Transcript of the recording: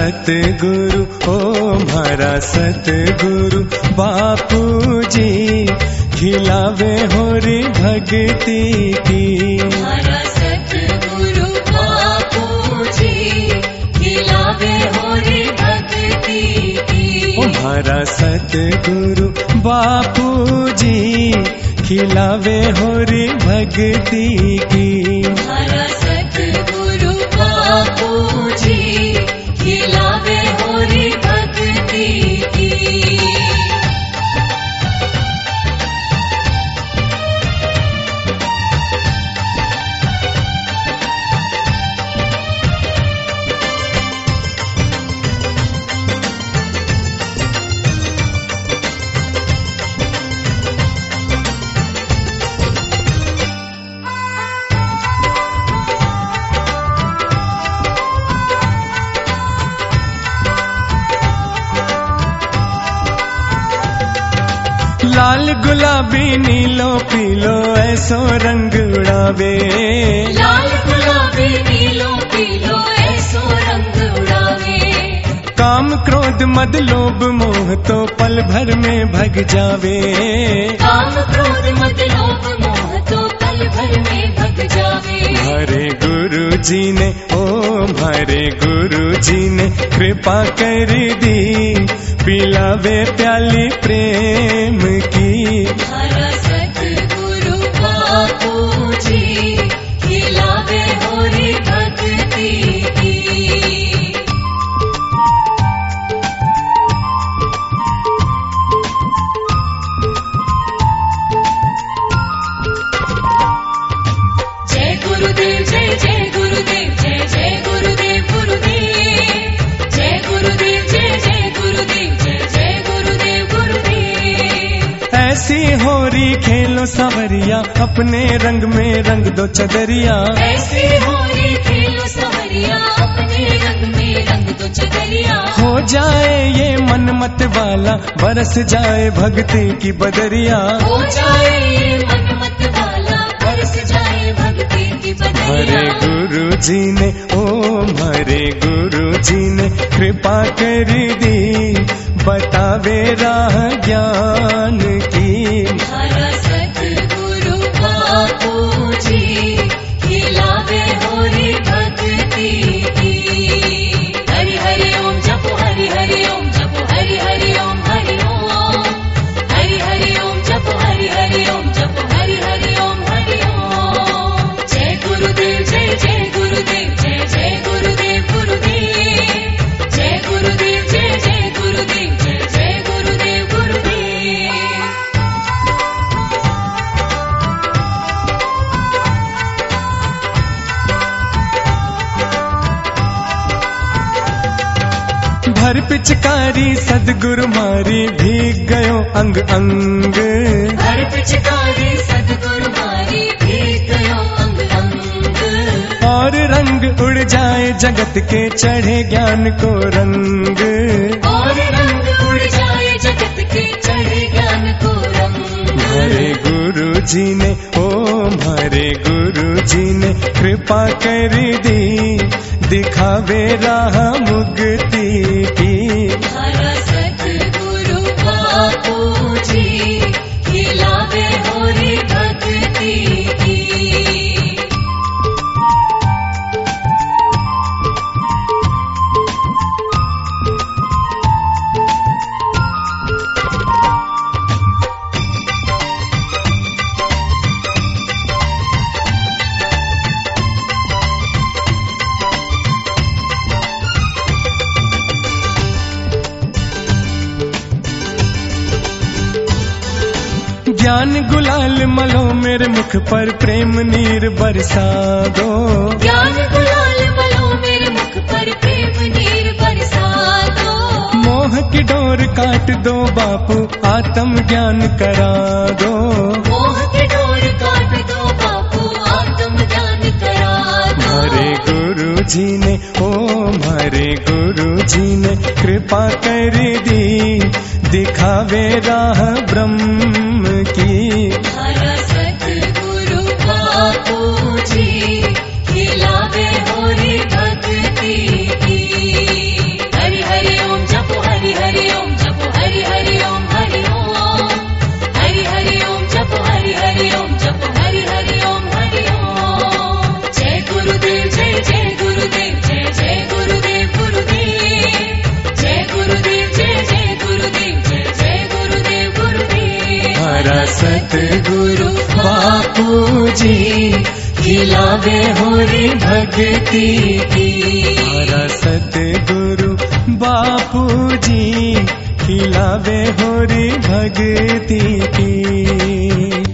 सतगुरु ओ मारा सतगुरु बापू जी खिलावे होरी भक्ति की। हमारा सतगुरु बापू जी खिलावे होरी भक्ति की। ओ मारा सतगुरु बापू जी खिलावे होरी भक्ति की। सतगुरु बापू जी लाल गुलाबी नीलो पीलो ऐसो रंग उड़ावे। लाल गुलाबी नीलो पीलो ऐसो रंग उड़ावे। काम क्रोध मद लोभ मोह तो पल भर में भग जावे। काम क्रोध मत लोभ मोह तो पल भर में भग जावे। हरे गुरु जी ने ओ हरे गुरु जी ने कृपा कर दी। पिलावे प्याली प्रेम की। ऐसी होरी खेलो सवरिया अपने रंग में रंग दो चदरिया। ऐसे होरी खेलो सवरिया अपने रंग में रंग दो चदरिया। हो जाए ये मन मत वाला बरस जाए भक्ति की बदरिया। हो जाए ये मन मत वाला बरस जाए भक्ति की हरे गुरु जी ने ओ हरे गुरु जी ने कृपा कर दी बतावे राह ज्ञान। भर पिचकारी सदगुरु मारी भीग गयो अंग अंग। हर पिचकारी सदगुरु मारी भीग गयो अंग अंग। और रंग उड़ जाए जगत के चढ़े ज्ञान को रंग। और रंग उड़ जाए जगत के चढ़े ज्ञान को रंग। हरे गुरु जी ने ओ हरे गुरु जी ने कृपा कर दी दिखावे राह मुक्ति की ज्ञान गुलाल मलो मेरे मुख पर प्रेम नीर बरसा दो। ज्ञान गुलाल मलो मेरे मुख पर प्रेम नीर बरसा दो। मोह की डोर काट दो बापू आत्म ज्ञान करा दो। मोह के डोर काट दो बापू आत्म ज्ञान करा दो। हरे गुरु जी ने ओ हरे गुरु जी ने कृपा कर दी दिखावे राह ब्रह्म। நீ बापू जी खिलावे होरी भक्ति की। हमारा सतगुरु बापू जी खिलावे होरी भक्ति की